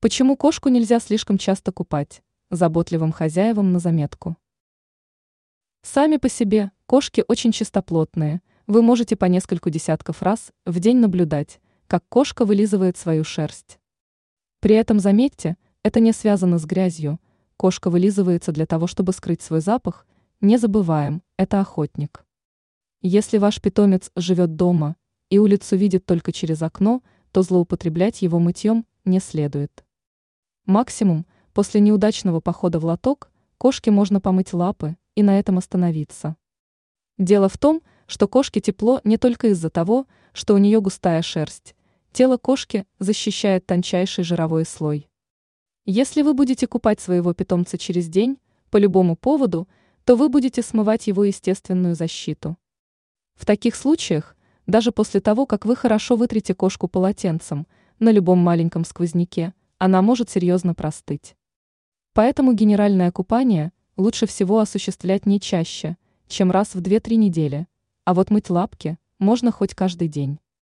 Почему кошку нельзя слишком часто купать? Заботливым хозяевам на заметку. Сами по себе кошки очень чистоплотные. Вы можете по нескольку десятков раз в день наблюдать, как кошка вылизывает свою шерсть. При этом заметьте, это не связано с грязью. Кошка вылизывается для того, чтобы скрыть свой запах. Не забываем, это охотник. Если ваш питомец живет дома и улицу видит только через окно, то злоупотреблять его мытьем не следует. Максимум, после неудачного похода в лоток, кошке можно помыть лапы и на этом остановиться. Дело в том, что кошке тепло не только из-за того, что у нее густая шерсть. Тело кошки защищает тончайший жировой слой. Если вы будете купать своего питомца через день, по любому поводу, то вы будете смывать его естественную защиту. В таких случаях, даже после того, как вы хорошо вытрете кошку полотенцем, на любом маленьком сквозняке, она может серьезно простыть. Поэтому генеральное купание лучше всего осуществлять не чаще, чем раз в 2-3 недели, а вот мыть лапки можно хоть каждый день.